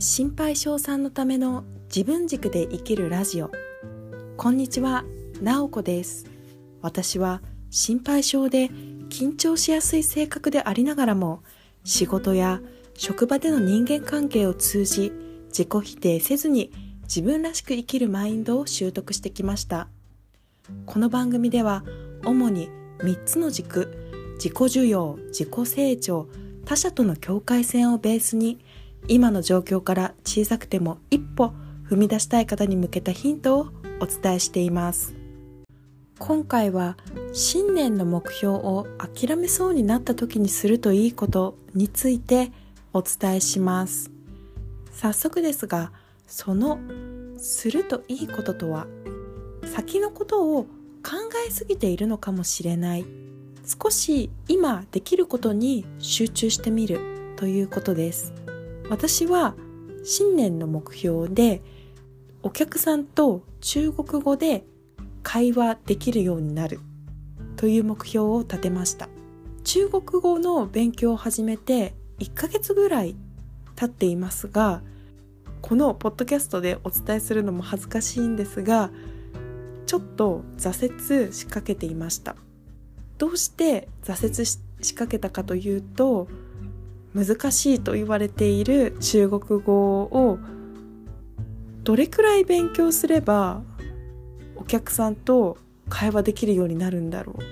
心配性さんのための自分軸で生きるラジオ。こんにちは、なおこです。私は心配性で緊張しやすい性格でありながらも仕事や職場での人間関係を通じ自己否定せずに自分らしく生きるマインドを習得してきました。この番組では主に3つの軸自己需要自己成長他者との境界線をベースに今の状況から小さくても一歩踏み出したい方に向けたヒントをお伝えしています。今回は新年の目標を諦めそうになった時にするといいことについてお伝えします。早速ですがそのするといいこととは先のことを考えすぎているのかもしれない。少し今できることに集中してみるということです。私は新年の目標でお客さんと中国語で会話できるようになるという目標を立てました。中国語の勉強を始めて1ヶ月ぐらい経っていますがこのポッドキャストでお伝えするのも恥ずかしいんですがちょっと挫折しかけていました。どうして挫折しかけたかというと難しいと言われている中国語をどれくらい勉強すればお客さんと会話できるようになるんだろう。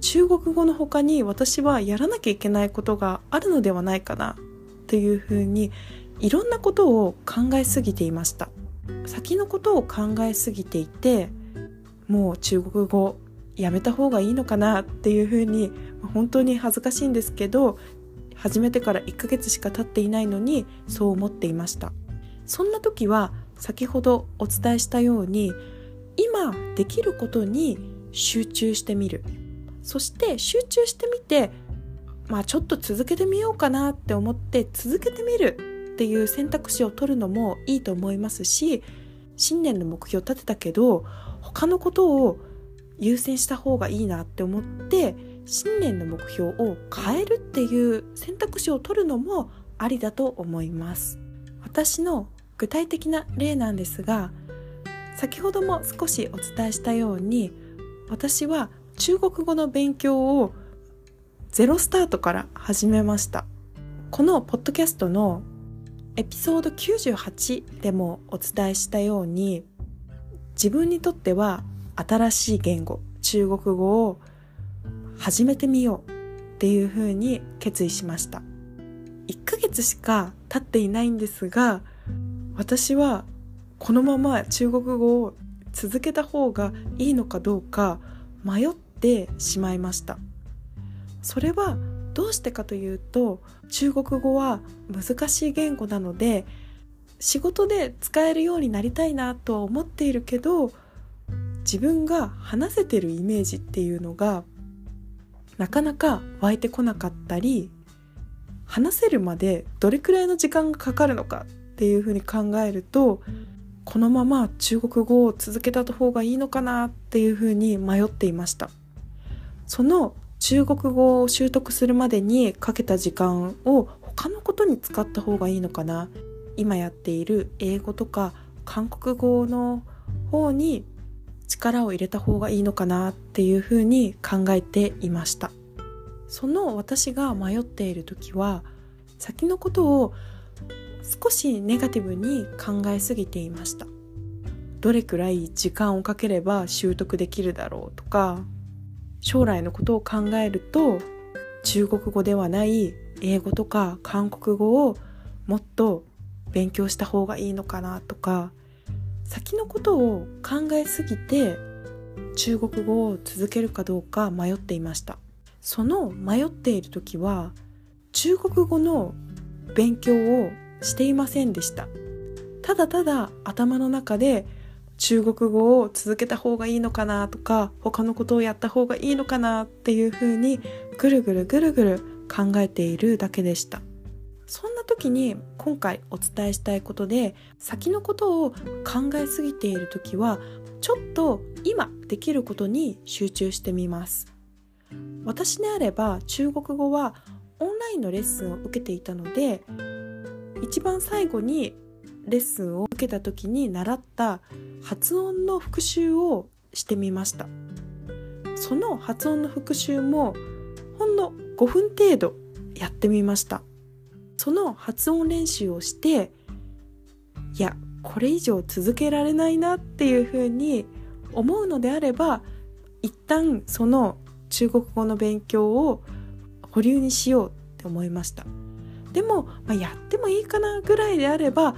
中国語の他に私はやらなきゃいけないことがあるのではないかなというふうにいろんなことを考えすぎていました。先のことを考えすぎていてもう中国語やめた方がいいのかなっていうふうに本当に恥ずかしいんですけど始めてから1ヶ月しか経っていないのにそう思っていました。そんな時は先ほどお伝えしたように今できることに集中してみる。そして集中してみてまあちょっと続けてみようかなって思って続けてみるっていう選択肢を取るのもいいと思いますし新年の目標を立てたけど他のことを優先した方がいいなって思って新年の目標を変えるっていう選択肢を取るのもありだと思います。私の具体的な例なんですが先ほども少しお伝えしたように私は中国語の勉強をゼロスタートから始めました。このポッドキャストのエピソード98でもお伝えしたように自分にとっては新しい言語中国語を始めてみようっていうふうに決意しました。1ヶ月しか経っていないんですが私はこのまま中国語を続けた方がいいのかどうか迷ってしまいました。それはどうしてかというと中国語は難しい言語なので仕事で使えるようになりたいなとは思っているけど自分が話せてるイメージっていうのがなかなか湧いてこなかったり話せるまでどれくらいの時間がかかるのかっていうふうに考えるとこのまま中国語を続けた方がいいのかなっていうふうに迷っていました。その中国語を習得するまでにかけた時間を他のことに使った方がいいのかな。今やっている英語とか韓国語の方に力を入れた方がいいのかなっていうふうに考えていました。その私が迷っている時は先のことを少しネガティブに考えすぎていました。どれくらい時間をかければ習得できるだろうとか将来のことを考えると中国語ではない英語とか韓国語をもっと勉強した方がいいのかなとか先のことを考えすぎて中国語を続けるかどうか迷っていました。その迷っている時は中国語の勉強をしていませんでした。ただただ頭の中で中国語を続けた方がいいのかなとか他のことをやった方がいいのかなっていうふうにぐるぐるぐるぐる考えているだけでした。時に今回お伝えしたいことで先のことを考えすぎている時はちょっと今できることに集中してみます。私であれば中国語はオンラインのレッスンを受けていたので一番最後にレッスンを受けた時に習った発音の復習をしてみました。その発音の復習もほんの5分程度やってみました。その発音練習をしていやこれ以上続けられないなっていうふうに思うのであれば一旦その中国語の勉強を保留にしようって思いました。でも、まあ、やってもいいかなぐらいであれば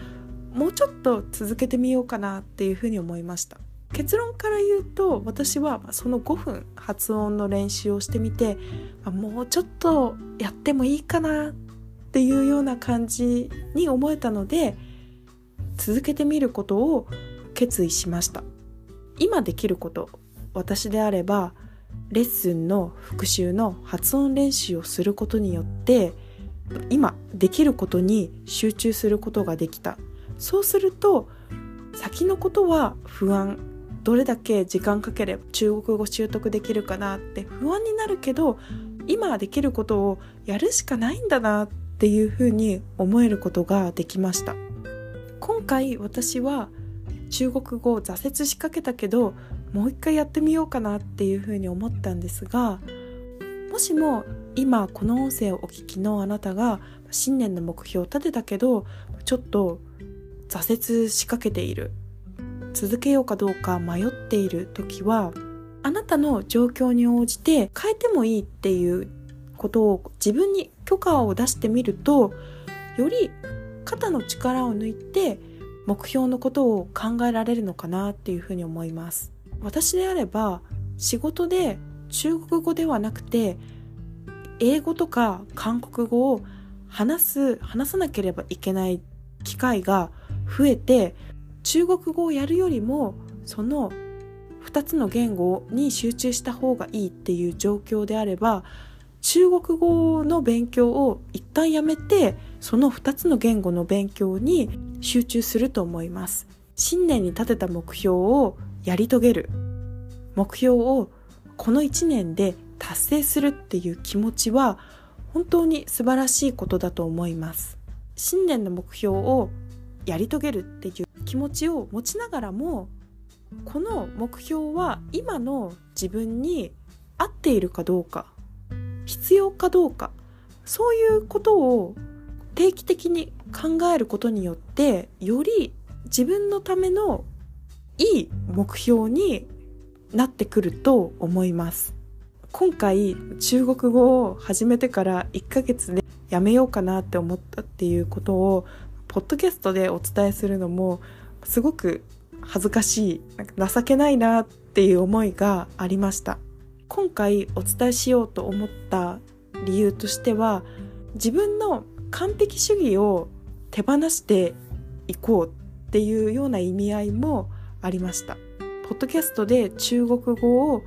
もうちょっと続けてみようかなっていうふうに思いました。結論から言うと私はその5分発音の練習をしてみてもうちょっとやってもいいかなっっていうような感じに思えたので続けてみることを決意しました。今できること私であればレッスンの復習の発音練習をすることによって今できることに集中することができた。そうすると先のことは不安。どれだけ時間かければ中国語習得できるかなって不安になるけど今できることをやるしかないんだなっていうふうに思えることができました。今回私は中国語を挫折しかけたけどもう一回やってみようかなっていうふうに思ったんですがもしも今この音声をお聞きのあなたが新年の目標を立てたけどちょっと挫折しかけている続けようかどうか迷っている時はあなたの状況に応じて変えてもいいっていうことを自分に許可を出してみるとより肩の力を抜いて目標のことを考えられるのかなっていうふうに思います。私であれば仕事で中国語ではなくて英語とか韓国語を話す話さなければいけない機会が増えて中国語をやるよりもその2つの言語に集中した方がいいっていう状況であれば中国語の勉強を一旦やめてその2つの言語の勉強に集中すると思います。新年に立てた目標をやり遂げる。目標をこの1年で達成するっていう気持ちは本当に素晴らしいことだと思います。新年の目標をやり遂げるっていう気持ちを持ちながらもこの目標は今の自分に合っているかどうか。必要かどうかそういうことを定期的に考えることによってより自分のためのいい目標になってくると思います。今回中国語を始めてから1ヶ月でやめようかなって思ったっていうことをポッドキャストでお伝えするのもすごく恥ずかしいなんか情けないなっていう思いがありました。今回お伝えしようと思った理由としては自分の完璧主義を手放していこうっていうような意味合いもありました。ポッドキャストで中国語を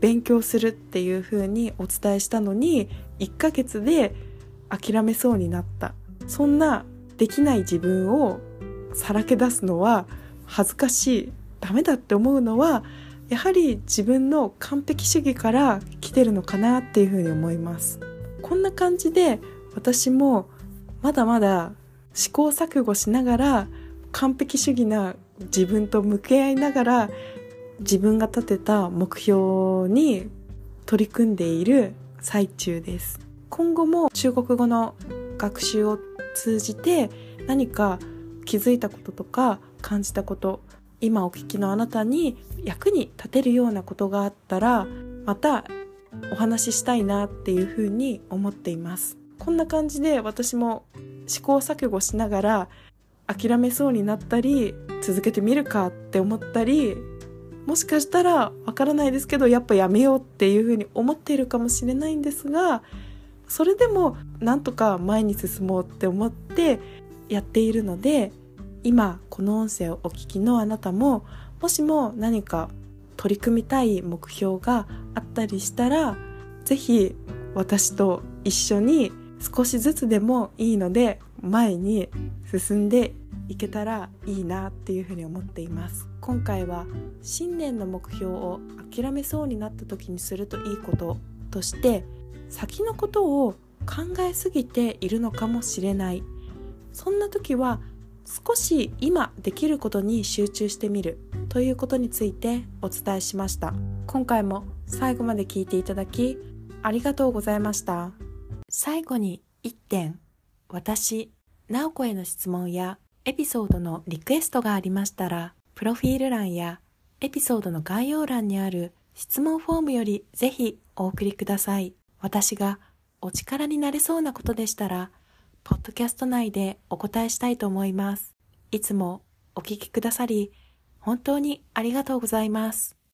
勉強するっていう風にお伝えしたのに1ヶ月で諦めそうになった。そんなできない自分をさらけ出すのは恥ずかしい。ダメだって思うのはやはり自分の完璧主義から来てるのかなっていうふうに思います。こんな感じで私もまだまだ試行錯誤しながら完璧主義な自分と向き合いながら自分が立てた目標に取り組んでいる最中です。今後も中国語の学習を通じて何か気づいたこととか感じたこと今お聞きのあなたに役に立てるようなことがあったらまたお話ししたいなっていうふうに思っています。こんな感じで私も試行錯誤しながら諦めそうになったり続けてみるかって思ったりもしかしたらわからないですけどやっぱやめようっていうふうに思っているかもしれないんですがそれでもなんとか前に進もうって思ってやっているので今この音声をお聞きのあなたももしも何か取り組みたい目標があったりしたら是非私と一緒に少しずつでもいいので前に進んでいけたらいいなっていうふうに思っています。今回は新年の目標を諦めそうになった時にするといいこととして先のことを考えすぎているのかもしれない。そんな時は少し今できることに集中してみるということについてお伝えしました。今回も最後まで聞いていただきありがとうございました。最後に1点私なおこへの質問やエピソードのリクエストがありましたらプロフィール欄やエピソードの概要欄にある質問フォームよりぜひお送りください。私がお力になれそうなことでしたらポッドキャスト内でお答えしたいと思います。いつもお聞きくださり、本当にありがとうございます。